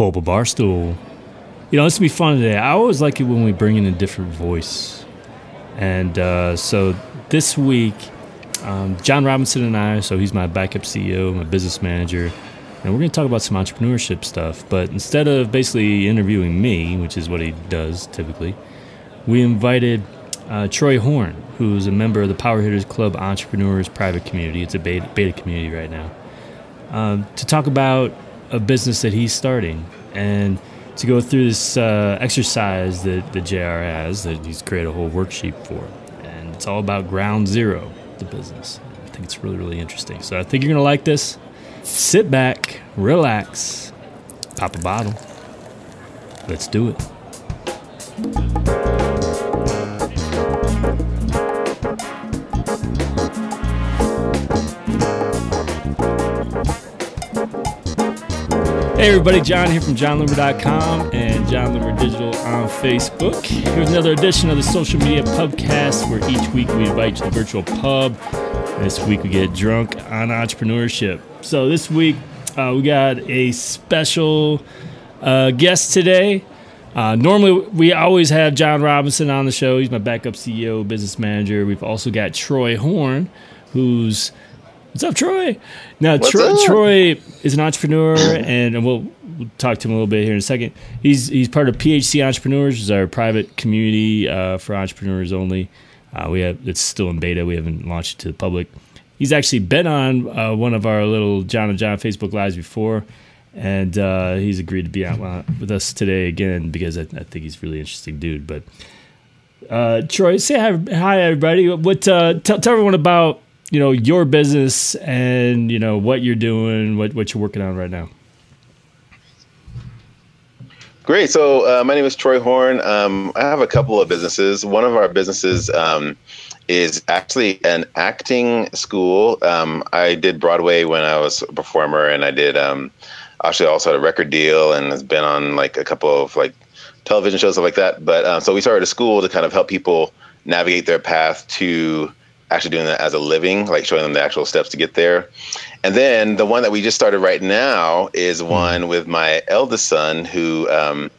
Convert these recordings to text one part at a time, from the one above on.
Pull up a bar stool. You know, this will be fun today. I always like it when we bring in a different voice. And uh, so this week, um, John Robinson and I, so he's my backup CEO, my business manager, and we're going to talk about some entrepreneurship stuff. But instead of basically interviewing me, which is what he does typically, we invited uh, Troy Horne, who's a member of the Power Hitters Club Entrepreneurs Private Community. It's a beta, beta community right now. Um, to talk about a business that he's starting and to go through this uh, exercise that the JR has that he's created a whole worksheet for. And it's all about ground zero, the business. I think it's really, really interesting. So I think you're going to like this. Sit back, relax, pop a bottle. Let's do it. Hey everybody, John here from JonLoomer.com and John Digital on Facebook. Here's another edition of the Social Media Pubcast where each week we invite you to the virtual pub. This week we get drunk on entrepreneurship. So this week uh, we got a special uh, guest today. Uh, normally we always have John Robinson on the show. He's my backup CEO, business manager. We've also got Troy Horne, who's What's up, Troy? Now, Troy? Troy is an entrepreneur, and we'll, we'll, talk to him a little bit here in a second. He's he's part of PHC Entrepreneurs, which is our private community uh, for entrepreneurs only. Uh, we have it's still in beta. We haven't launched it to the public. He's actually been on uh, one of our little John and John Facebook lives before, and uh, he's agreed to be on uh, with us today again because I, I think he's a really interesting dude. But uh, Troy, say hi, hi everybody. What tell, tell everyone about you know your business and you know what you're doing, what what you're working on right now. Great. So uh, my name is Troy Horne. Um, I have a couple of businesses. One of our businesses um, is actually an acting school. Um, I did Broadway when I was a performer, and I did um, actually also had a record deal and has been on like a couple of like television shows stuff like that. But uh, so we started a school to kind of help people navigate their path to actually doing that as a living, like showing them the actual steps to get there. And then the one that we just started right now is hmm. one with my eldest son who um,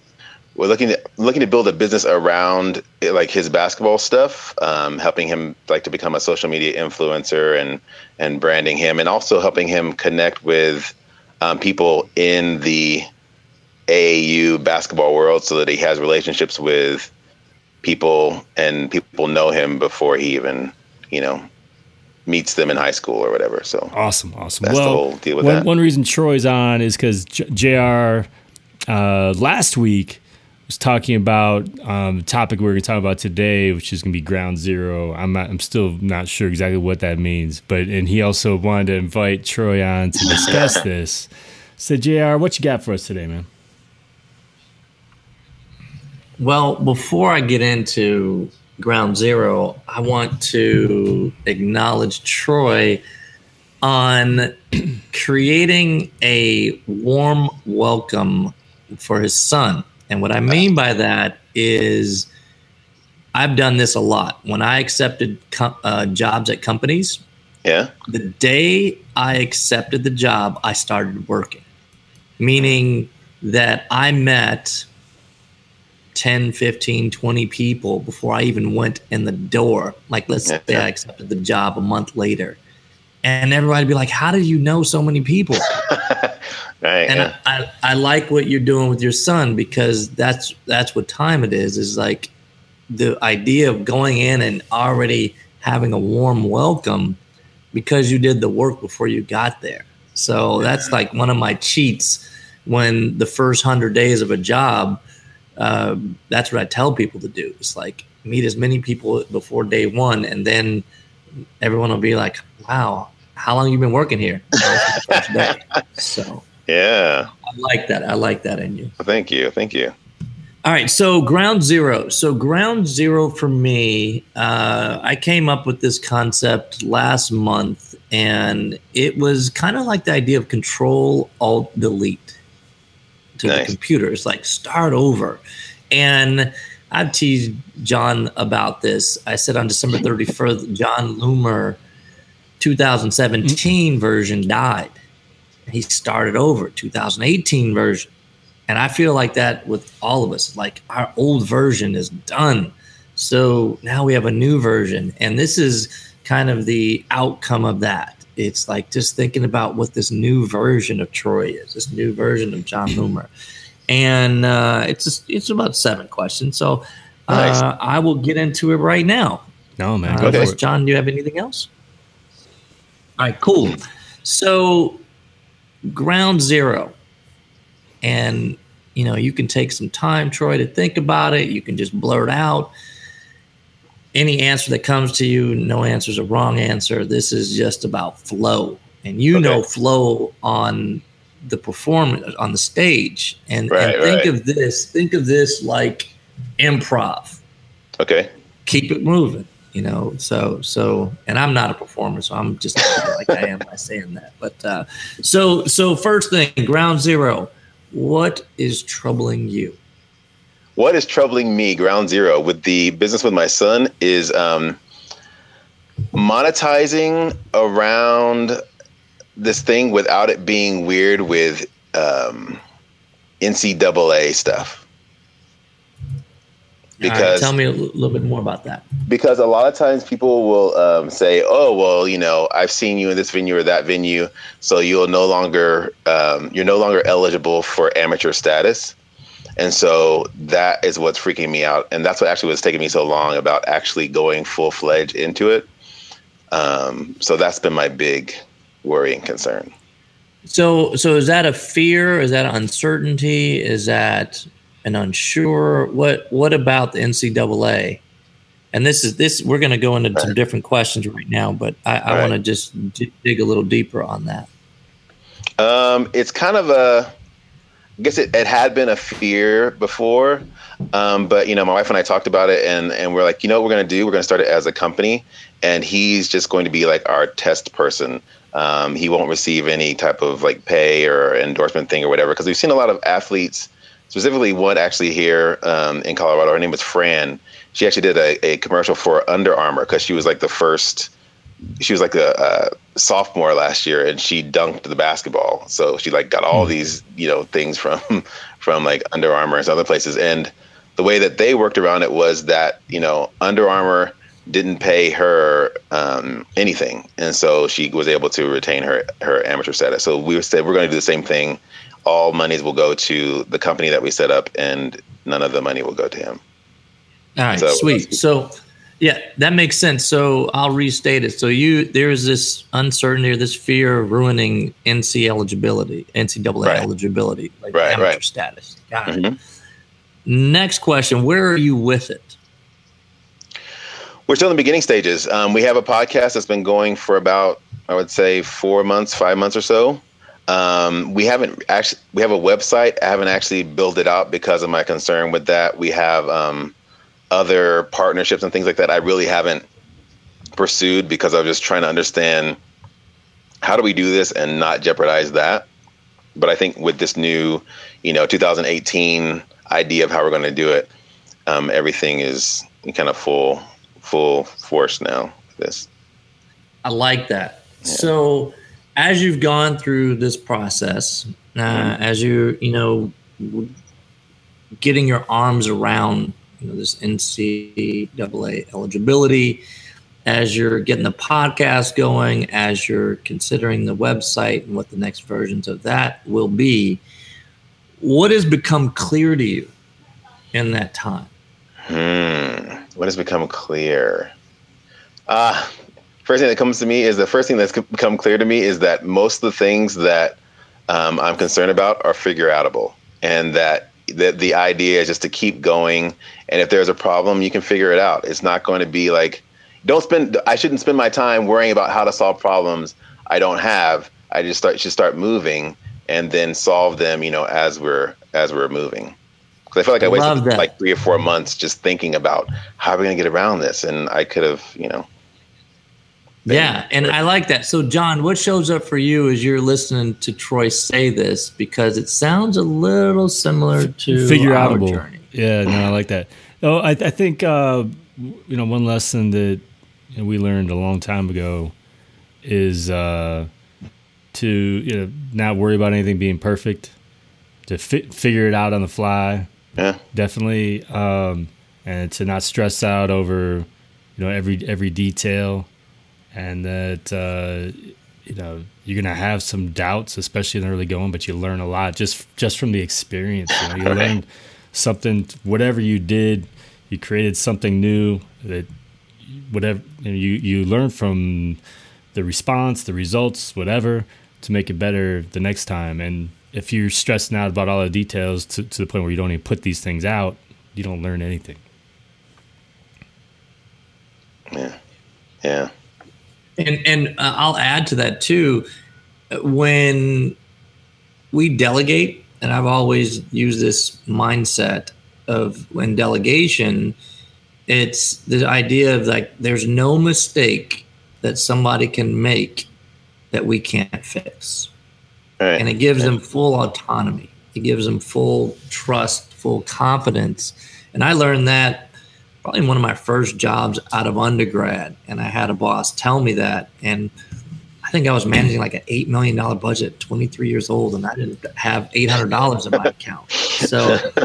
we're looking to looking to build a business around like his basketball stuff, um, helping him like to become a social media influencer and and branding him, and also helping him connect with um, people in the AAU basketball world, so that he has relationships with people and people know him before he even you know, meets them in high school or whatever. So awesome, awesome. That's well, deal with one, that. one reason Troy's on is because Jr. Uh, last week was talking about um, the topic we are going to talk about today, which is going to be ground zero. I'm not, I'm still not sure exactly what that means, but and he also wanted to invite Troy on to discuss this. So Jr., what you got for us today, man? Well, before I get into ground zero, I want to acknowledge Troy on creating a warm welcome for his son. And what I mean by that is I've done this a lot. When I accepted com- uh, jobs at companies, yeah. The day I accepted the job, I started working, meaning that I met 10, 15, 20 people before I even went in the door. Like, let's say I accepted the job a month later. And everybody be like, How did you know so many people? right. And yeah. I, I, I like what you're doing with your son because that's that's what time it is, is like the idea of going in and already having a warm welcome because you did the work before you got there. So that's like one of my cheats when the first hundred days of a job um, that's what I tell people to do. It's like meet as many people before day one, and then everyone will be like, "Wow, how long you been working here?" so yeah, I like that. I like that in you. Thank you. Thank you. All right, so ground zero. So ground zero for me, uh, I came up with this concept last month, and it was kind of like the idea of control alt delete to nice. the computer. It's like start over. And I've teased John about this. I said on December 31st, Jon Loomer 2017 mm-hmm. version died. He started over, 2018 version And I feel like that with all of us. Like our old version is done. So now we have a new version. And this is kind of the outcome of that. It's like just thinking about what this new version of Troy is, this new version of Jon Loomer. And uh, it's just, it's about seven questions. So uh, nice. I will get into it right now. No, man. Uh, John, do you have anything else? All right, cool. So, ground zero and you know you can take some time troy to think about it you can just blurt out any answer that comes to you no answer is a wrong answer. This is just about flow. And you okay. know flow on the performance on the stage. And, right, and think right. of this think of this like improv. Okay. Keep it moving you know? So so and i'm not a performer so i'm just like i am by saying that. But uh so so first thing ground zero. What is troubling you? What is troubling me, ground zero, with the business with my son is um, monetizing around this thing without it being weird with um, NCAA stuff. Because right, tell me a little bit more about that. Because a lot of times people will um, say, "Oh, well, you know, I've seen you in this venue or that venue, so you'll no longer um, you're no longer eligible for amateur status." And so that is what's freaking me out, and that's what actually was taking me so long about actually going full fledged into it. Um, so that's been my big worry and concern. So, so is that a fear? Is that uncertainty? Is that an unsure. What what about the NCAA? And this is this we're going to go into some different questions right now, but I, I right. want to just d- dig a little deeper on that. Um, it's kind of a, I guess it, it had been a fear before, um, but you know, my wife and I talked about it, and and we're like, you know, what we're to do? We're to start it as a company, and he's just going to be like our test person. Um, he won't receive any type of like pay or endorsement thing or whatever, because we've seen a lot of athletes specifically one actually here um, in Colorado. Her name was Fran. She actually did a, a commercial for Under Armour because she was like the first. She was like a, a, sophomore last year, and she dunked the basketball. So she like got all hmm. these you know things from from like Under Armour and other places. And the way that they worked around it was that you know Under Armour didn't pay her um, anything, and so she was able to retain her her amateur status. So we said we're going to do the same thing all monies will go to the company that we set up, and none of the money will go to him. All right, so, sweet. So, yeah, that makes sense. So I'll restate it. So you there is this uncertainty or this fear of ruining NC eligibility, NCAA right. eligibility, like right, amateur right. status. Got mm-hmm. it. Next question: Where are you with it? We're still in the beginning stages. Um, we have a podcast that's been going for about, I would say, four months, five months or so. Um, we haven't actually we have a website. I haven't actually built it out because of my concern with that. We have um, other partnerships and things like that. I really haven't pursued because I was just trying to understand how do we do this and not jeopardize that. But I think with this new, you know, 2018 idea of how we're going to do it, um, everything is kind of full full force now. This. I like that. Yeah. So as you've gone through this process, uh, mm-hmm. as you you know getting your arms around you know this NCAA eligibility, as you're getting the podcast going, as you're considering the website and what the next versions of that will be, what has become clear to you in that time? Hmm. What has become clear? Uh, first thing that comes to me is the first thing that's become clear to me is that most of the things that um, I'm concerned about are figure outable, and that the the idea is just to keep going. And if there's a problem, you can figure it out. It's not going to be like don't spend. I shouldn't spend my time worrying about how to solve problems I don't have. I just start should start moving and then solve them. You know, as we're as we're moving. Because I feel like I, I wasted like three or four months just thinking about how are we going to get around this, and I could have, you know, yeah, and I like that. So, John, what shows up for you as you're listening to Troy say this because it sounds a little similar to figure outable. Journey. Yeah, no, I like that. Oh, I, I think uh, you know one lesson that you know, we learned a long time ago is uh, to you know not worry about anything being perfect. to fi- figure it out on the fly. Yeah. Definitely, um, and to not stress out over you know every every detail, and that uh, you know you're gonna have some doubts, especially in the early going, but you learn a lot just just from the experience. You, know, you something, whatever you did, you created something new that whatever you know, you you learn from the response, the results, whatever, to make it better the next time. And if you're stressing out about all the details to, to the point where you don't even put these things out, you don't learn anything. Yeah. Yeah. And and uh, I'll add to that too. When we delegate, and I've always used this mindset of when delegation, it's the idea of like there's no mistake that somebody can make that we can't fix. Right. and it gives them full autonomy. It gives them full trust, full confidence. And I learned that probably one of my first jobs out of undergrad. And I had a boss tell me that. And I think I was managing like an $8 million budget, 23 years old, and I didn't have $800 in my account. So,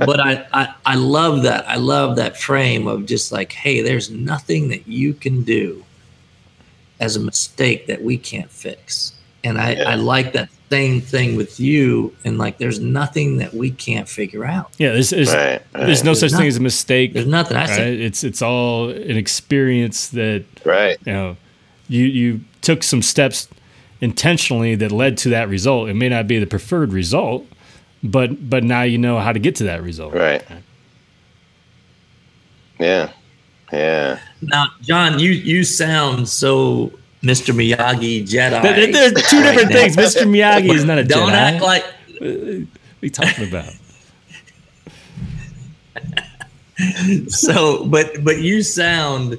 but I, I, I love that. I love that frame of just like, hey, there's nothing that you can do as a mistake that we can't fix. And I, Yeah. I like that same thing with you. And like, there's nothing that we can't figure out. Yeah, there's there's, Right, there's right. no such There's thing as a mistake. There's nothing. I Right? It's it's all an experience that Right. you know you you took some steps intentionally that led to that result. It may not be the preferred result, but but now you know how to get to that result. Right. Yeah. Yeah. now, John, you, you sound so Mr. Miyagi Jedi. There- There's two different things. Mr. Miyagi is not a Don't Jedi. act like what are you talking about? so but but you sound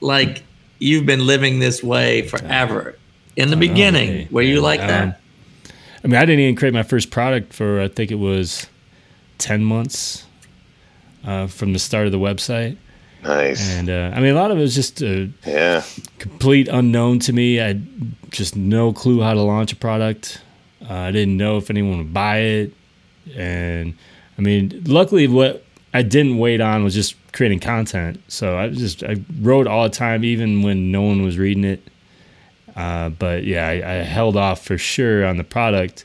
like you've been living this way forever in the beginning hey, were you like um, that I mean, I didn't even create my first product for I think it was ten months uh, from the start of the website, Nice. and uh, I mean, a lot of it was just uh, Yeah. complete unknown to me. I had just no clue how to launch a product. Uh, I didn't know if anyone would buy it, and I mean, luckily, what I didn't wait on was just creating content. So I just I wrote all the time, even when no one was reading it. Uh, but yeah, I, I held off for sure on the product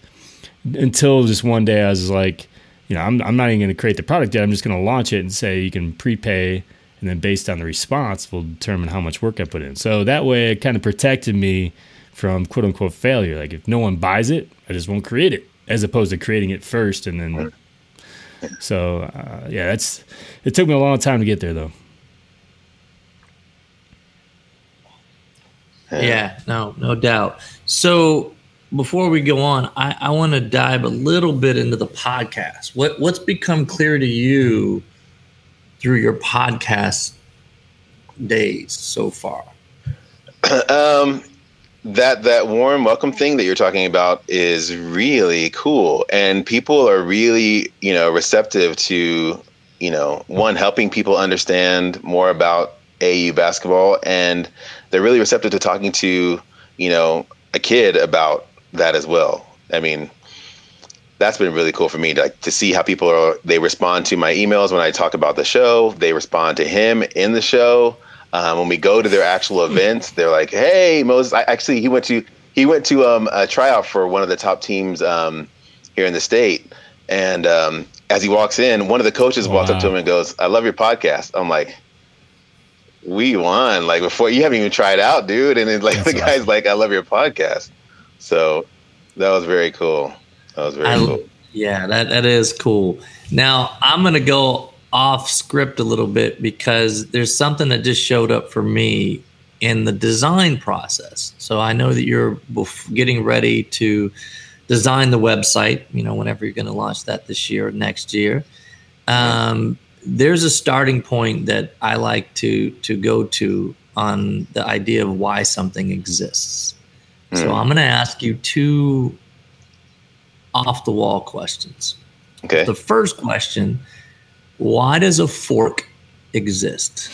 until just one day I was like, you know, I'm, I'm not even going to create the product yet. I'm just going to launch it and say you can prepay, and then based on the response, we'll determine how much work I put in. So that way, it kind of protected me from quote unquote failure. Like if no one buys it, I just won't create it, as opposed to creating it first and then. So uh, yeah, that's. It took me a long time to get there, though. yeah no no doubt so before we go on i, I want to dive a little bit into the podcast what what's become clear to you through your podcast days so far um, that that warm welcome thing that you're talking about is really cool, and people are really you know receptive to you know one helping people understand more about AU basketball, and they're really receptive to talking to you know a kid about that as well. I mean. That's been really cool for me to like, to see how people are. They respond to my emails when I talk about the show. They respond to him in the show. Um, when we go to their actual events, they're like, "Hey, Moses." I, actually, he went to he went to um, a tryout for one of the top teams um, here in the state, and um, as he walks in, one of the coaches walks up to him and goes, "I love your podcast." I'm like, "We won!" Like before, you haven't even tried out, dude. And then like That's the guy's like, "I love your podcast." So that was very cool. That was very I- cool. Yeah, that, that is cool. Now I'm gonna go off script a little bit because there's something that just showed up for me in the design process. So I know that you're getting ready to design the website. You know, whenever you're going to launch that this year, or next year. Um, there's a starting point that I like to to go to on the idea of why something exists. So Hmm. I'm going to ask you two off the wall questions. Okay. The first question Why does a fork exist?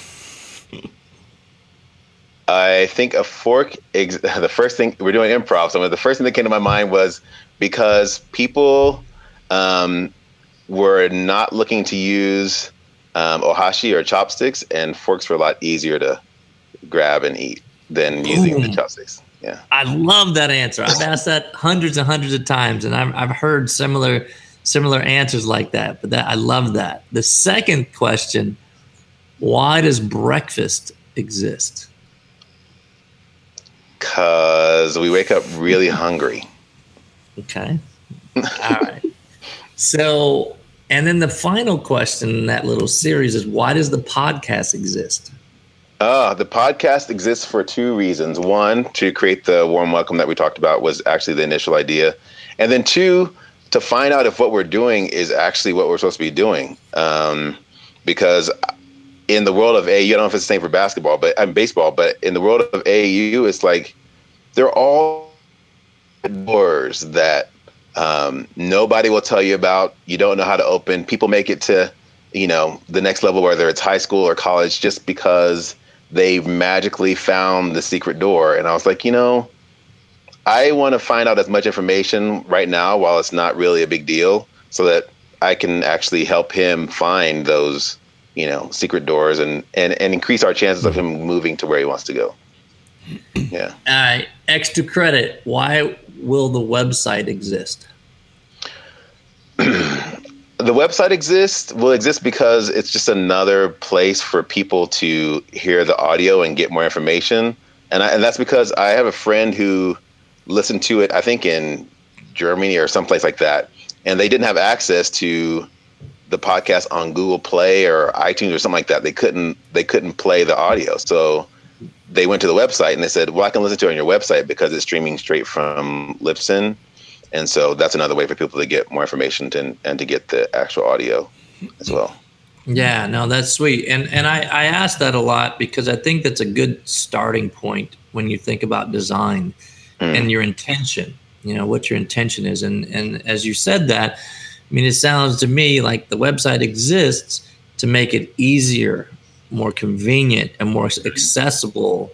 I think a fork. Ex- the first thing we're doing improv, so the first thing that came to my mind was because people um, we're not looking to use um, ohashi or chopsticks, and forks were a lot easier to grab and eat than using the chopsticks. Yeah. I love that answer. I've asked that hundreds and hundreds of times, and I've, I've heard similar similar answers like that. But that I love that. The second question: Why does breakfast exist? Cause we wake up really mm-hmm. hungry. Okay. All right. So, and then the final question in that little series is: Why does the podcast exist? Uh, the podcast exists for two reasons. One, to create the warm welcome that we talked about was actually the initial idea. And then two, to find out if what we're doing is actually what we're supposed to be doing. Um, because in the world of AAU, I don't know if it's the same for basketball, but I'm baseball, but in the world of AAU, it's like they're all doors that um, nobody will tell you about. You don't know how to open. People make it to, you know, the next level, whether it's high school or college, just because they magically found the secret door. And I was like, you know, I want to find out as much information right now while it's not really a big deal so that I can actually help him find those, you know, secret doors and, and, and increase our chances of him moving to where he wants to go. Yeah. All right. Extra credit. Why will the website exist? the website exists will exist because it's just another place for people to hear the audio and get more information. And I, and that's because I have a friend who listened to it I think in Germany or someplace like that and they didn't have access to the podcast on Google Play or iTunes or something like that. They couldn't they couldn't play the audio. So they went to the website and they said well I can listen to it on your website because it's streaming straight from Libsyn and so that's another way for people to get more information to, and to get the actual audio as well. Yeah, no, that's sweet. And and I, I ask that a lot because I think that's a good starting point when you think about design mm. and your intention. You know, what your intention is. And and as you said that, I mean it sounds to me like the website exists to make it easier, more convenient, and more accessible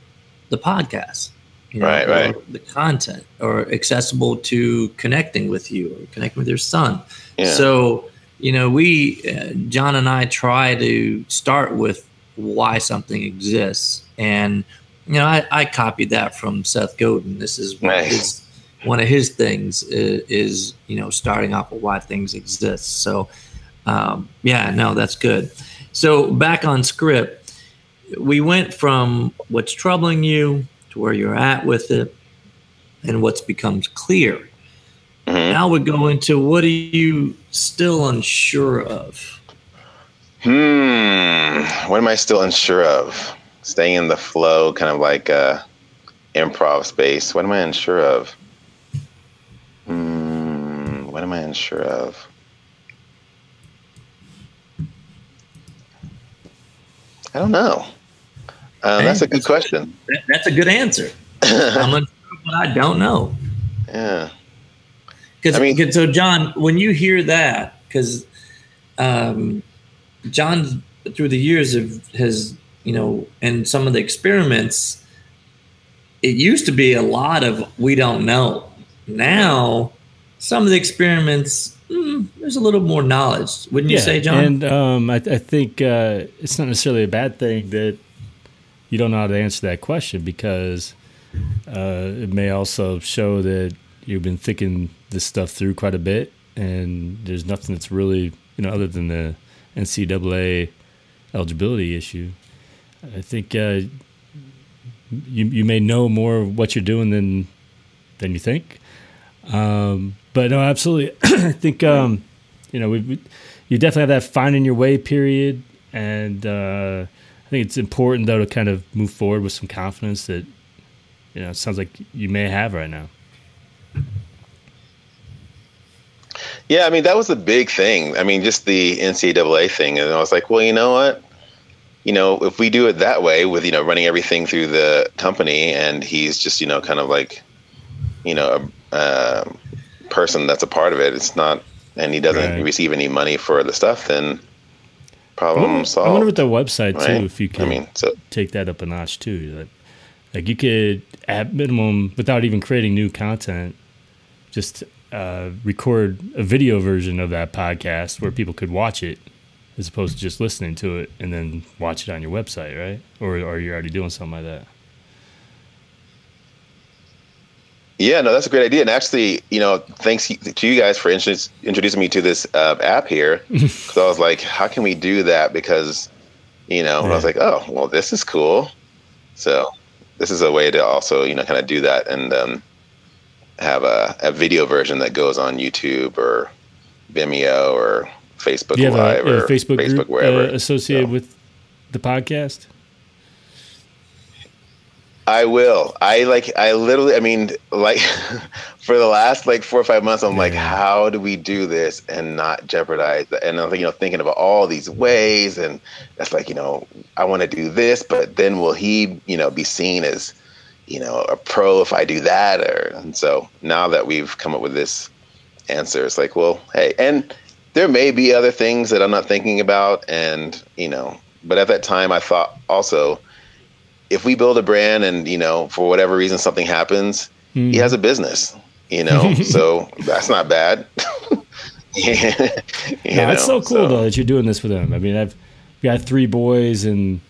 the podcast you know, right, right. the content or accessible to connecting with you or connecting with your son. Yeah. So, you know, we, uh, John and I try to start with why something exists. And, you know, I, I copied that from Seth Godin. This is one, nice. of, his, one of his things is, is, you know, starting off with why things exist. So, um, yeah, no, that's good. So back on script, we went from what's troubling you to where you're at with it and what's becomes clear. Mm-hmm. Now we go into what are you still unsure of? Hmm. What am I still unsure of? Staying in the flow, kind of like a improv space. What am I unsure of? Hmm. What am I unsure of? I don't know. Uh, that's a good question. That's a good answer. I'm unsure, but I don't know. Yeah. Because I mean, so John, when you hear that, because um, John through the years of has you know, and some of the experiments, it used to be a lot of we don't know. Now, some of the experiments, mm, there's a little more knowledge, wouldn't you yeah, say, John? And um, I, I, think uh, it's not necessarily a bad thing that you don't know how to answer that question because uh, it may also show that you've been thinking this stuff through quite a bit, and there's nothing that's really you know other than the NCAA eligibility issue. I think uh, you you may know more of what you're doing than than you think. Um, but no, absolutely. I think um, you know we, we, you definitely have that finding your way period, and uh, I think it's important though to kind of move forward with some confidence that you know it sounds like you may have right now. Yeah, I mean that was the big thing. I mean, just the NCAA thing, and I was like, well, you know what? You know, if we do it that way, with you know running everything through the company, and he's just you know kind of like, you know, a, a person that's a part of it. It's not, and he doesn't right. receive any money for the stuff. Then problem I wonder, solved. I wonder with the website right? too, if you can I mean, so, take that up a notch too. Like, like you could, at minimum, without even creating new content, just uh, record a video version of that podcast where people could watch it as opposed to just listening to it and then watch it on your website, right? Or, or are you already doing something like that? Yeah, no, that's a great idea. And actually, you know, thanks to you guys for introducing me to this uh, app here. Because I was like, how can we do that? Because, you know, yeah. I was like, oh, well, this is cool. So this is a way to also, you know, kind of do that and um, have a, a video version that goes on YouTube or Vimeo or Facebook Live a, a or Facebook, Facebook group, wherever uh, associated so. with the podcast. I will. I like. I literally. I mean, like, for the last like four or five months, I'm yeah. like, how do we do this and not jeopardize? And I'm you know thinking about all these ways, and that's like you know I want to do this, but then will he you know be seen as you know a pro if I do that? Or and so now that we've come up with this answer, it's like, well, hey, and there may be other things that I'm not thinking about, and you know, but at that time, I thought also if we build a brand and you know for whatever reason something happens, mm. he mm-hmm. has a business. You know, so that's not bad. yeah, no, it's so cool so. though that you're doing this for them. I mean, I've got three boys and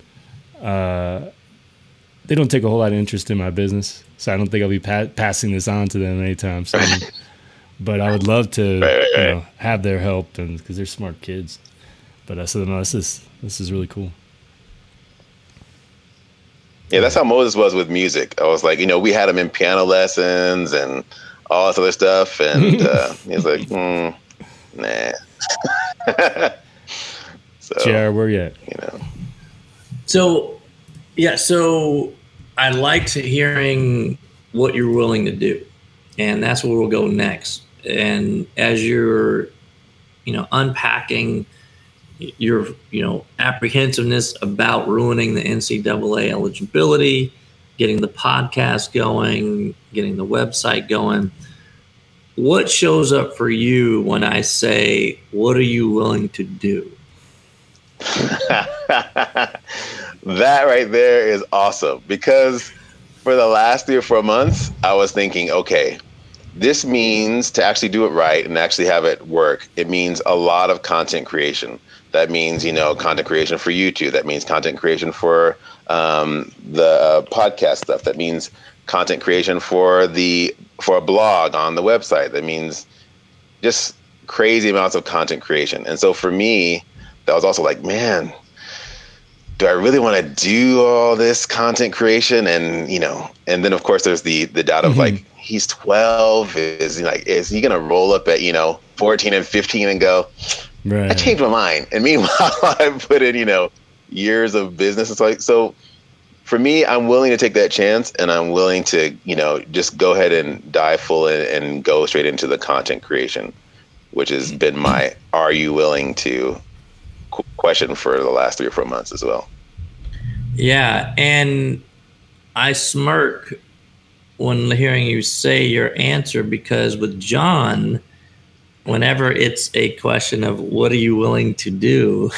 uh, they don't take a whole lot of interest in my business, so I don't think I'll be pa- passing this on to them anytime soon. but I would love to right, right, right. You know, have their help and because they're smart kids. But I said, no, this is this is really cool. Yeah, that's how Moses was with music. I was like, you know, we had him in piano lessons and all this other stuff, and uh, he's like, mm, nah. so, JR, where you at? You know. So, yeah, so I liked hearing what you're willing to do, and that's where we'll go next. And as you're, you know, unpacking – your you know apprehensiveness about ruining the NCAA eligibility, getting the podcast going, getting the website going. What shows up for you when I say, "What are you willing to do?" that right there is awesome because for the last three or four months, I was thinking, okay, this means to actually do it right and actually have it work, it means a lot of content creation that means you know content creation for YouTube. That means content creation for um, the uh, podcast stuff. That means content creation for the for a blog on the website. That means just crazy amounts of content creation. And so for me, that was also like, man, do I really want to do all this content creation? And you know, and then of course there's the the doubt of mm-hmm. like he's 12. Is he like is he gonna roll up at you know 14 and 15 and go? Right. I changed my mind. And meanwhile, I put in, you know, years of business. It's like, so for me, I'm willing to take that chance and I'm willing to, you know, just go ahead and dive full in and go straight into the content creation, which has been my are you willing to question for the last three or four months as well. Yeah. And I smirk when hearing you say your answer because with John, whenever it's a question of what are you willing to do,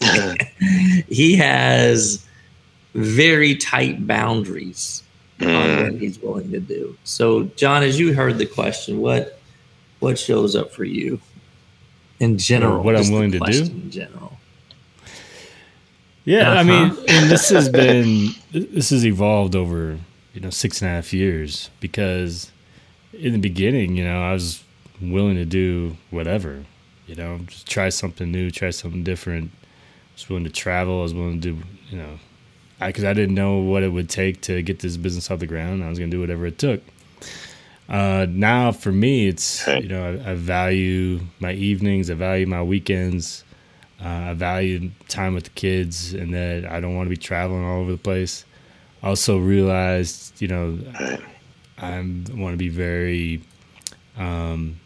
he has very tight boundaries mm. on what he's willing to do. So, John, as you heard the question, what what shows up for you in general? What I'm willing to do in general. Yeah, uh-huh. I mean, and this has been this has evolved over you know six and a half years because in the beginning, you know, I was willing to do whatever, you know, just try something new, try something different. I was willing to travel. I was willing to do, you know, because I, I, didn't know what it would take to get this business off the ground. I was going to do whatever it took. Uh, now for me, it's you know I, I, value my evenings, I value my weekends, uh, I value time with the kids, and that I don't want to be traveling all over the place. I also realized, you know, I, want to be very um,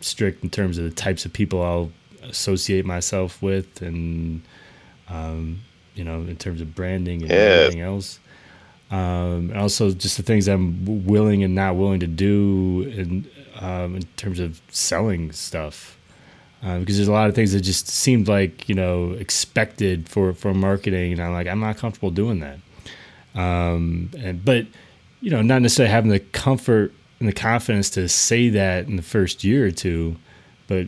strict in terms of the types of people I'll associate myself with, and um, you know, in terms of branding and yeah. everything else. Um, and also just the things I'm willing and not willing to do in um, in terms of selling stuff. Because there's a lot of things that just seemed like you know expected for for marketing, and I'm like I'm not comfortable doing that. Um, and but you know, not necessarily having the comfort and the confidence to say that in the first year or two, but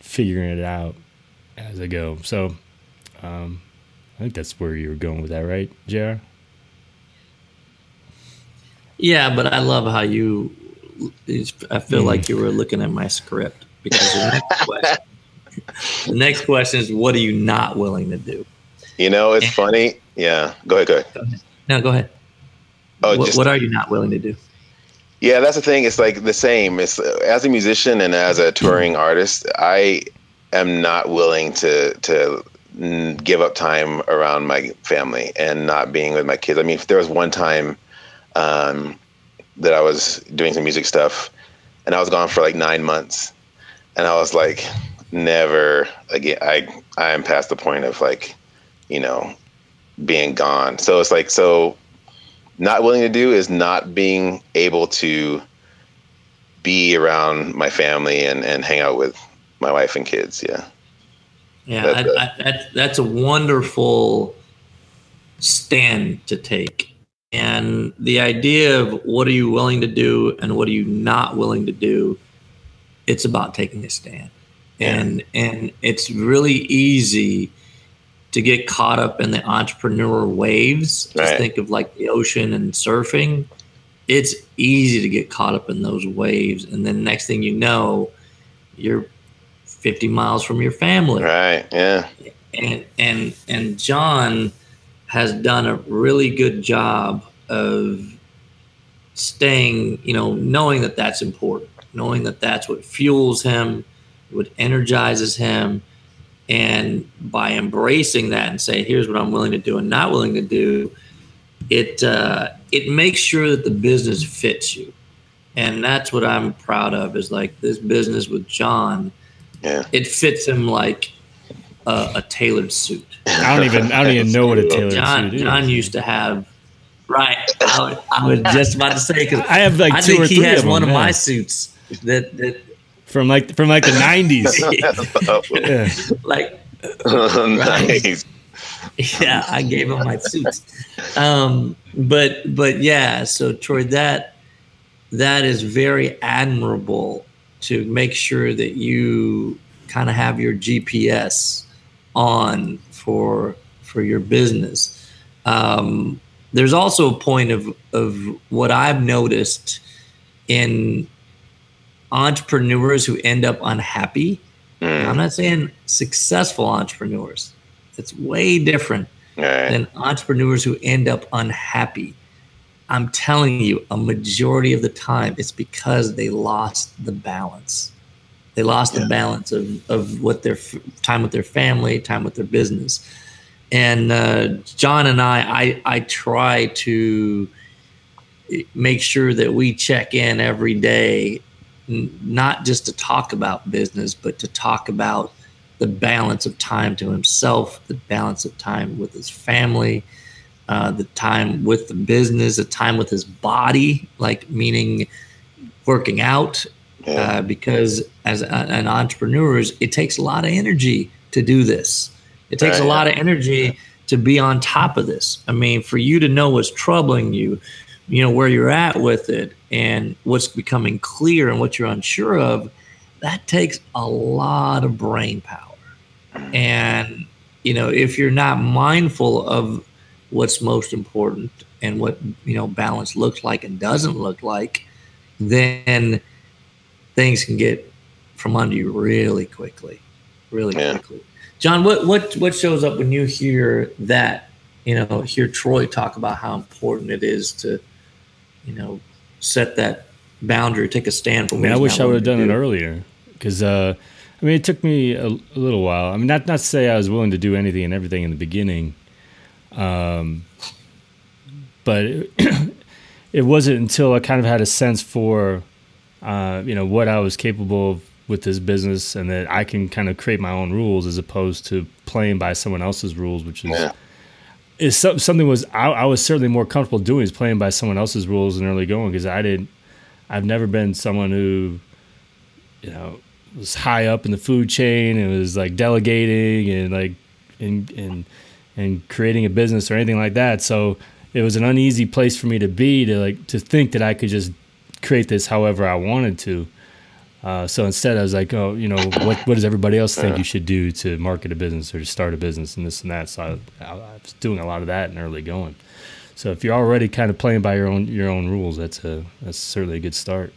figuring it out as I go. So, um, I think that's where you were going with that, right, JR? Yeah, but I love how you. I feel mm. like you were looking at my script because the next, question, the next question is, what are you not willing to do? You know, it's and, funny. Yeah, go ahead. Go ahead. Go ahead. No, go ahead. Oh, what, just, what are you not willing to do? Yeah, that's the thing. It's like the same. It's as a musician and as a touring artist, I am not willing to to give up time around my family and not being with my kids. I mean, if there was one time um, that I was doing some music stuff, and I was gone for like nine months, and I was like, never again. I I am past the point of like, you know, being gone. So it's like so. Not willing to do is not being able to be around my family and, and hang out with my wife and kids. Yeah. Yeah, that's, that's, that's a wonderful stand to take. And the idea of what are you willing to do and what are you not willing to do, it's about taking a stand. Yeah. And and it's really easy to get caught up in the entrepreneur waves. Just think of like the ocean and surfing. It's easy to get caught up in those waves. And then next thing you know, you're 50 miles from your family. Right. Yeah. And and and John has done a really good job of staying, you know, knowing that that's important, knowing that that's what fuels him, what energizes him, and by embracing that and saying, "Here's what I'm willing to do and not willing to do," it uh, it makes sure that the business fits you, and that's what I'm proud of. Is like this business with John yeah. It fits him like a, a tailored suit. I don't even I don't even know what a tailored John, suit is. John used to have right. I, I was just about to say because I have like I think he has of one them, of my suits that that from like from like the nineties. yeah. Like nice. Yeah, I gave him my suits. Um, but but yeah, so Troy, that that is very admirable to make sure that you kind of have your GPS on for for your business. Um, there's also a point of of what I've noticed in entrepreneurs who end up unhappy. Mm. I'm not saying successful entrepreneurs. It's way different right. than entrepreneurs who end up unhappy. I'm telling you, a majority of the time, it's because they lost the balance. They lost yeah. the balance of, of what their f- time with their family, time with their business. And uh, John and I, I, I try to make sure that we check in every day, n- not just to talk about business, but to talk about the balance of time to himself, the balance of time with his family, uh, the time with the business, the time with his body, like meaning working out. Yeah. Uh, because as a, an entrepreneur, it takes a lot of energy to do this. It takes right, a lot yeah. of energy to be on top of this. I mean, for you to know what's troubling you, you know, where you're at with it and what's becoming clear and what you're unsure of, that takes a lot of brain power. And, you know, if you're not mindful of what's most important and what you know balance looks like and doesn't look like, then things can get from under you really quickly, really yeah. quickly. John, what what what shows up when you hear that? You know, hear Troy talk about how important it is to, you know, set that boundary, take a stand for. I mean, I wish I would have done do. it earlier because. Uh, I mean, it took me a, a, little while. I mean, not not to say I was willing to do anything and everything in the beginning, um, but it, it, wasn't until I kind of had a sense for, uh, you know, what I was capable of with this business and that I can kind of create my own rules as opposed to playing by someone else's rules, which is. Yeah. Is something was I, I was certainly more comfortable doing is playing by someone else's rules in early going because I didn't I've never been someone who you know was high up in the food chain and was like delegating and like and and and creating a business or anything like that. So it was an uneasy place for me to be to like to think that I could just create this however I wanted to. Uh, so instead, I was like, oh, you know, what what does everybody else think you should do to market a business or to start a business and this and that. So I, I was doing a lot of that in early going. So if you're already kind of playing by your own your own rules, that's a that's certainly a good start.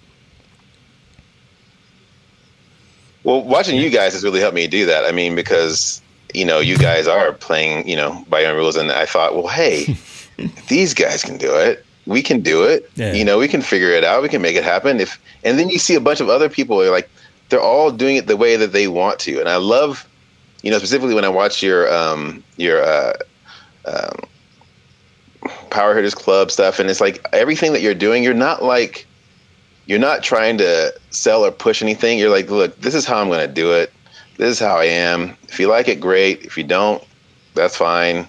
Well, watching you guys has really helped me do that. I mean, because you know, you guys are playing, you know, by your own rules, and I thought, well, hey, these guys can do it. We can do it. Yeah. You know, we can figure it out. We can make it happen. If and then you see a bunch of other people are like they're all doing it the way that they want to, and I love, you know, specifically when I watch your um your uh, um, Power Hitters Club stuff, and it's like everything that you're doing, you're not like you're not trying to sell or push anything. You're like, look, this is how I'm going to do it. This is how I am. If you like it, great. If you don't, that's fine.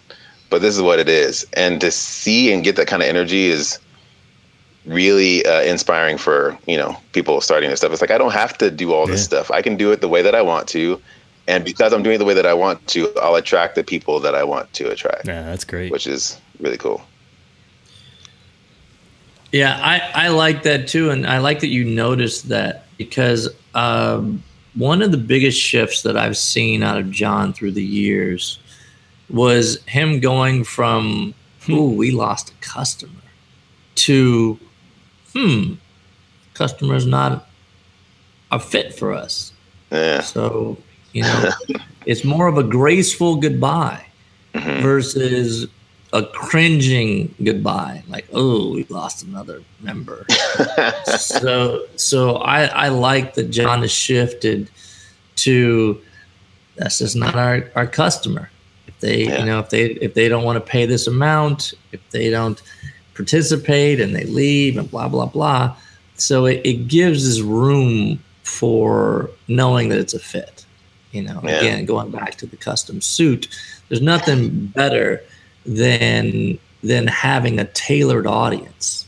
But this is what it is. And to see and get that kind of energy is really uh, inspiring for you know people starting this stuff. It's like I don't have to do all this stuff. I can do it the way that I want to, and because I'm doing it the way that I want to, I'll attract the people that I want to attract. Yeah, that's great. Which is really cool. Yeah, I, I like that too. And I like that you noticed that because um, one of the biggest shifts that I've seen out of Jon through the years was him going from, hmm. ooh, we lost a customer to, hmm, customer's not a fit for us. Yeah. So, you know, it's more of a graceful goodbye mm-hmm. versus a cringing goodbye, like oh, we lost another member. so so I I like that Jon has shifted to that's just not our our customer. If they yeah. you know if they if they don't want to pay this amount, if they don't participate and they leave and blah blah blah. So it, it gives this room for knowing that it's a fit. You know, yeah. again, going back to the custom suit, there's nothing better than than having a tailored audience.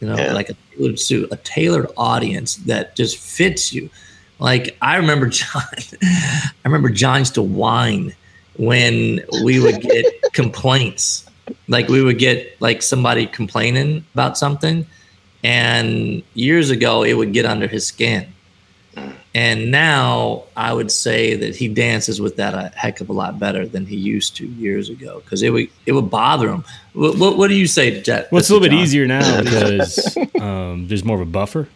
You know, yeah. like a tailored suit, a tailored audience that just fits you. Like I remember Jon, I remember Jon used to whine when we would get complaints. Like we would get like somebody complaining about something, and years ago it would get under his skin. And now I would say that he dances with that a heck of a lot better than he used to years ago because it would it would bother him. What, what, what do you say, Jet? Well, it's a little Jon? bit easier now because um, there's more of a buffer.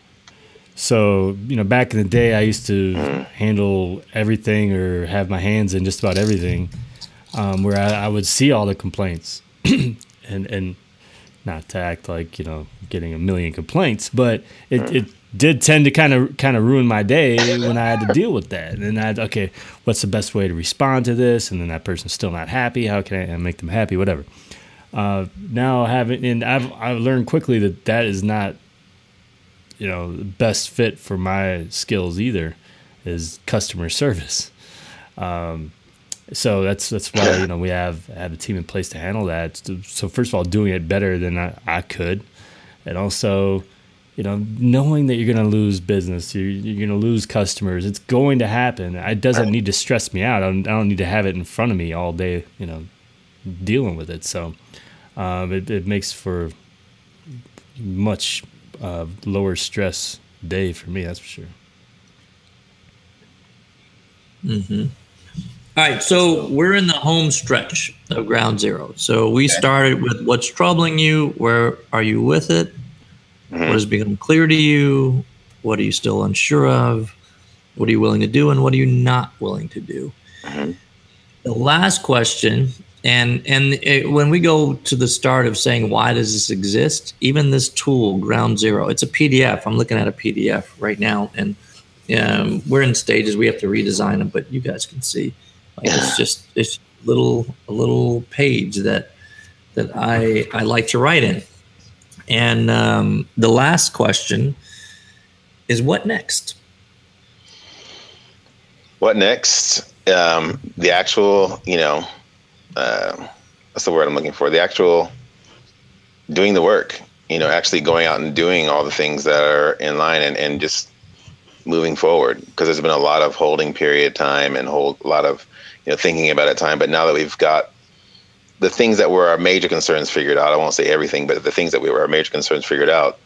So you know, back in the day, I used to handle everything or have my hands in just about everything, um, where I, I would see all the complaints and and not to act like you know getting a million complaints, but it, it did tend to kind of kind of ruin my day when I had to deal with that. And I okay, what's the best way to respond to this? And then that person's still not happy. How can I make them happy? Whatever. Uh, now having and I've I've learned quickly that that is not you know the best fit for my skills either is customer service. Um, so that's that's why you know we have have a team in place to handle that. So first of all, doing it better than I, I could, and also you know, knowing that you're going to lose business, you're, you're going to lose customers, it's going to happen. It doesn't need to stress me out. I don't, I don't need to have it in front of me all day, you know, dealing with it. So um, it, it makes for much uh, lower stress day for me, that's for sure. Mm-hmm. All right, so we're in the home stretch of ground zero. So we started with what's troubling you. Where are you with it? Mm-hmm. What has become clear to you? What are you still unsure of? What are you willing to do, and what are you not willing to do? Mm-hmm. The last question, and and it, when we go to the start of saying why does this exist, even this tool, Ground Zero, it's a PDF. I'm looking at a PDF right now, and um, we're in stages. We have to redesign them, but you guys can see, like it's just it's little a little page that that I I like to write in. And um, the last question is what next? What next? Um, the actual, you know, uh, what's the word I'm looking for? The actual doing the work, you know, actually going out and doing all the things that are in line and, and just moving forward because there's been a lot of holding period time and hold a lot of, you know, thinking about it time. But now that we've got the things that were our major concerns figured out. I won't say everything, but the things that we were our major concerns figured out.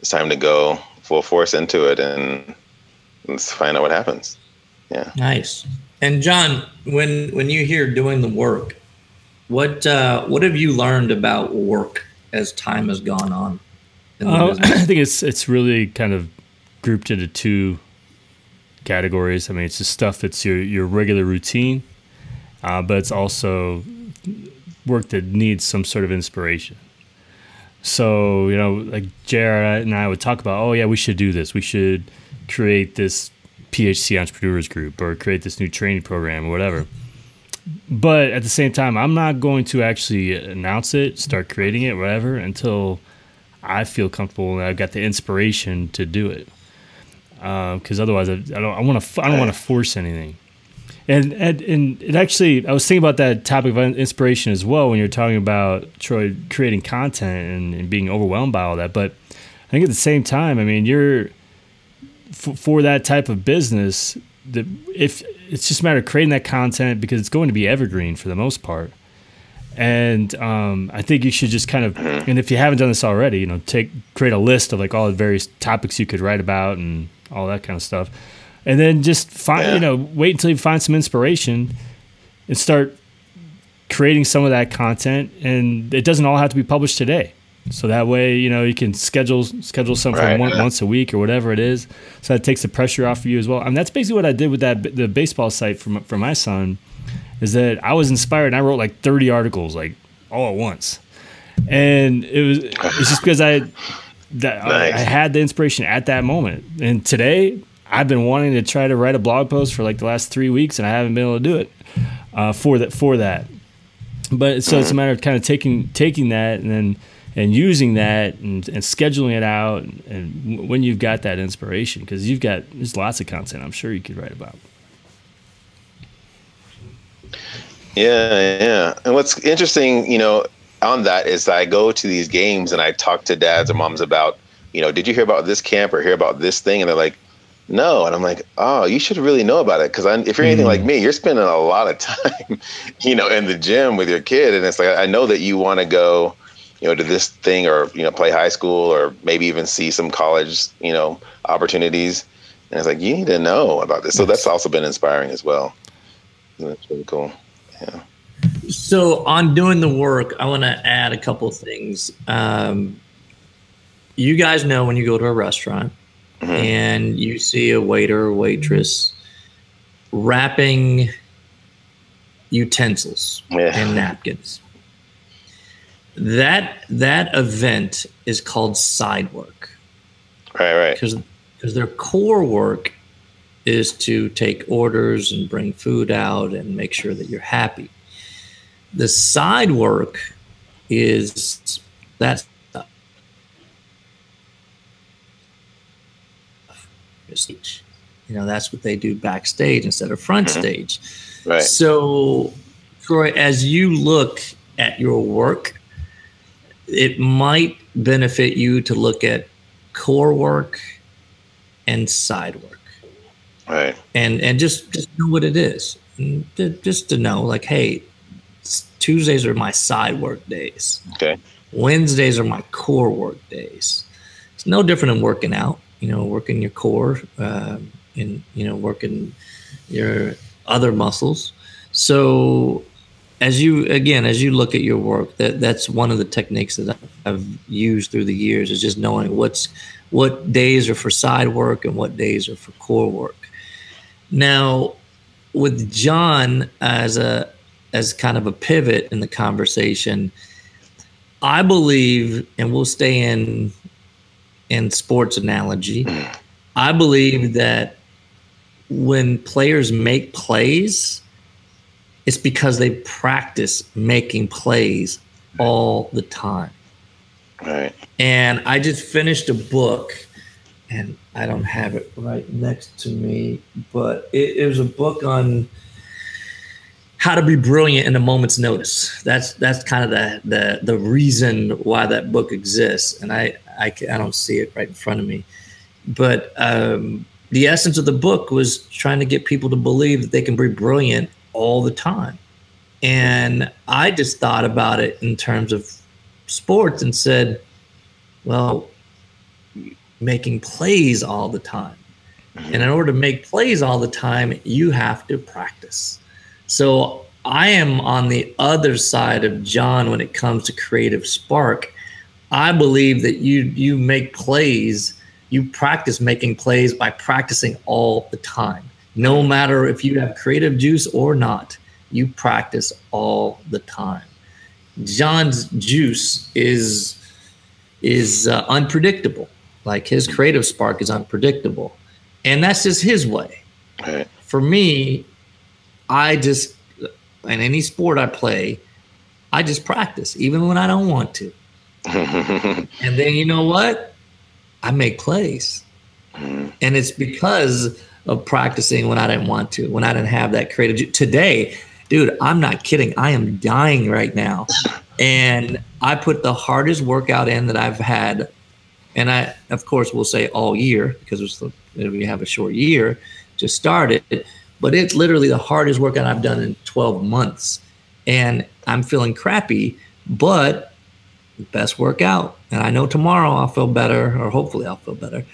It's time to go full force into it and let's find out what happens. Yeah. Nice. And Jon, when when you hear doing the work, what uh, what have you learned about work as time has gone on? Uh, I think it's it's really kind of grouped into two categories. I mean, it's the stuff that's your your regular routine, uh, but it's also work that needs some sort of inspiration. So you know, like Jared and I would talk about, oh yeah, we should do this. We should create this PHC entrepreneurs group or create this new training program or whatever. But at the same time, I'm not going to actually announce it, start creating it, whatever, until I feel comfortable and I've got the inspiration to do it. Because uh, otherwise, I, I don't. I want to. I don't want to force anything. And, and and it actually, I was thinking about that topic of inspiration as well when you're talking about Troy creating content and, and being overwhelmed by all that. But I think at the same time, I mean, you're for, for that type of business. That if it's just a matter of creating that content because it's going to be evergreen for the most part. And um, I think you should just kind of, and if you haven't done this already, you know, take create a list of like all the various topics you could write about and all that kind of stuff and then just find yeah. you know wait until you find some inspiration and start creating some of that content and it doesn't all have to be published today so that way you know you can schedule schedule something right. one, once a week or whatever it is so that takes the pressure off of you as well I and mean, that's basically what i did with that the baseball site for my, for my son is that i was inspired and i wrote like 30 articles like all at once and it was it's just because i that nice. I, I had the inspiration at that moment and today I've been wanting to try to write a blog post for like the last three weeks, and I haven't been able to do it uh, for that for that. But so it's a matter of kind of taking taking that and then and using that and, and scheduling it out and, and when you've got that inspiration because you've got there's lots of content I'm sure you could write about. Yeah, yeah. And what's interesting, you know, on that is I go to these games and I talk to dads or moms about, you know, did you hear about this camp or hear about this thing? And they're like, no and i'm like oh you should really know about it because if you're anything mm. like me you're spending a lot of time you know in the gym with your kid and it's like i know that you want to go you know to this thing or you know play high school or maybe even see some college you know opportunities. And it's like you need to know about this. So that's also been inspiring as well. That's really cool. Yeah. So on doing the work i want to add a couple of things. Um, you guys know when you go to a restaurant mm-hmm. and you see a waiter or waitress wrapping utensils yeah. and napkins. That that event is called side work. Right, right. Because because their core work is to take orders and bring food out and make sure that you're happy. The side work is that's stage. You know, that's what they do backstage instead of front mm-hmm. stage. Right. So, Troy, as you look at your work, it might benefit you to look at core work and side work. Right. And and just just know what it is. Just to know, like, hey, Tuesdays are my side work days. Okay. Wednesdays are my core work days. It's no different than working out you know, working your core uh, and, you know, working your other muscles. So as you, again, as you look at your work, that that's one of the techniques that I've used through the years is just knowing what's, what days are for side work and what days are for core work. Now, with Jon as a, as kind of a pivot in the conversation, I believe, and we'll stay in in sports analogy. Hmm. I believe that when players make plays, it's because they practice making plays all the time. Right. And I just finished a book, and I don't have it right next to me, but it, it was a book on how to be brilliant in a moment's notice. That's that's kind of the the the reason why that book exists. And I I, I don't see it right in front of me, but um, the essence of the book was trying to get people to believe that they can be brilliant all the time. And I just thought about it in terms of sports and said, well, making plays all the time. And in order to make plays all the time, you have to practice. So I am on the other side of Jon when it comes to creative spark. I believe that you you make plays, you practice making plays by practicing all the time. No matter if you have creative juice or not, you practice all the time. Jon's juice is is uh, unpredictable. Like his creative spark is unpredictable, and that's just his way. Right. For me, I just in any sport I play, I just practice even when I don't want to. and then you know what? I make plays. And it's because of practicing when I didn't want to, when I didn't have that creative. Today, dude, I'm not kidding. I am dying right now. And I put the hardest workout in that I've had. And I, of course, will say all year because the, we have a short year to start it. But it's literally the hardest workout I've done in 12 months. And I'm feeling crappy, but best workout. And I know tomorrow I'll feel better, or hopefully I'll feel better.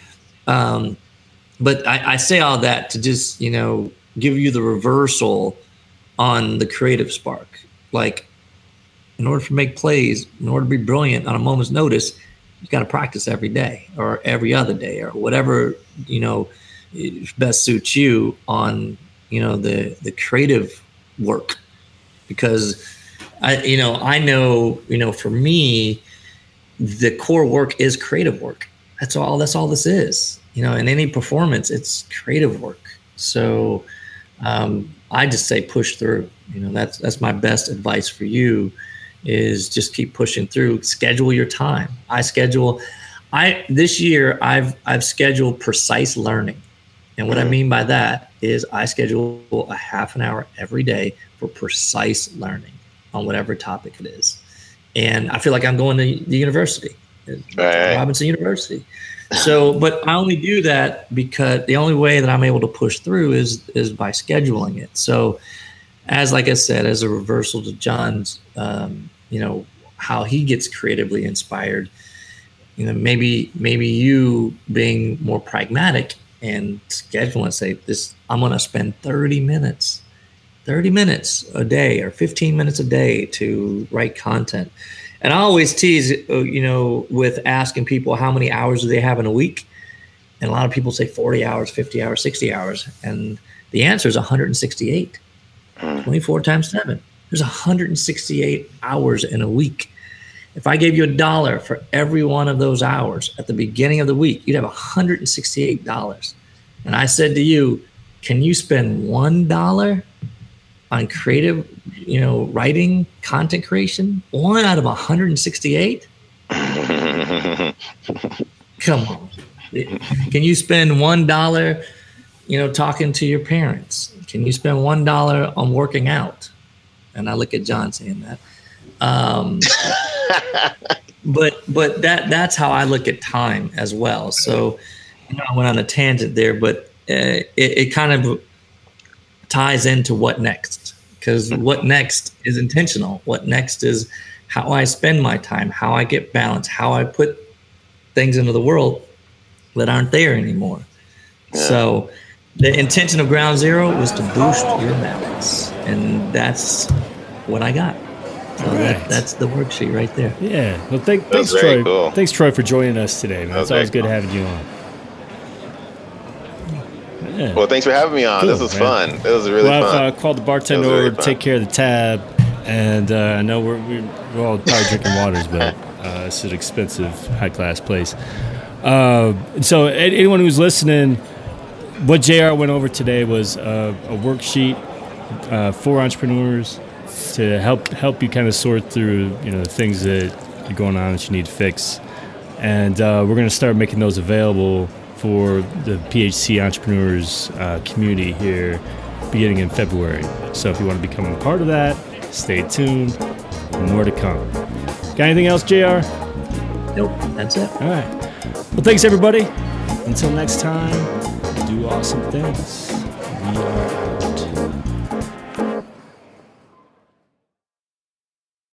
Um, but I, I say all that to just, you know, give you the reversal on the creative spark. Like, in order to make plays, in order to be brilliant on a moment's notice, you got to practice every day or every other day or whatever, you know, best suits you on, you know, the, the creative work. Because I, you know, I know, you know, for me, the core work is creative work. That's all. That's all this is. You know, in any performance, it's creative work. So, um, I just say push through. You know, that's that's my best advice for you, is just keep pushing through. Schedule your time. I schedule. I this year I've I've scheduled precise learning, and what I mean by that is I schedule a half an hour every day for precise learning on whatever topic it is. And I feel like I'm going to the university, Right. Robinson University. So, but I only do that because the only way that I'm able to push through is is by scheduling it. So, as like I said, as a reversal to Jon's, um, you know, how he gets creatively inspired. You know, maybe maybe you being more pragmatic and schedule and say this. I'm going to spend 30 minutes 30 minutes a day or 15 minutes a day to write content. And I always tease, uh, you know, with asking people how many hours do they have in a week? And a lot of people say 40 hours, 50 hours, 60 hours. And the answer is 168. 24 times 7. There's 168 hours in a week. If I gave you a dollar for every one of those hours at the beginning of the week, you'd have $168. And I said to you, can you spend $1 on creative, you know, writing, content creation, one out of 168? Come on. Can you spend one dollar, you know, talking to your parents? Can you spend one dollar on working out? And I look at Jon saying that. Um, but but that that's how I look at time as well. So you know, I went on a tangent there, but uh, it, it kind of ties into what next because what next is intentional what next is how i spend my time how i get balance how i put things into the world that aren't there anymore so the intention of ground zero was to boost your balance and that's what i got so that, that's the worksheet right there Yeah. Well, thank, thanks, Troy. cool. Thanks, Troy, for joining us today, man. It's always good cool. having you on. Yeah. Well, thanks for having me on. Cool, this was man. fun. It was really well, fun. I've uh, called the bartender really over to take care of the tab, and uh, I know we're, we're, all probably drinking waters, but uh, it's an expensive, high class place. Uh, so, anyone who's listening, what JR went over today was uh, a worksheet uh, for entrepreneurs to help help you kind of sort through you know the things that are going on that you need to fix, and uh, we're going to start making those available for the PHC entrepreneurs uh, community here beginning in February. So if you want to become a part of that, stay tuned. More to come. Got anything else, JR? nope that's it All right. Well, thanks everybody. Until next time, do awesome things. We are.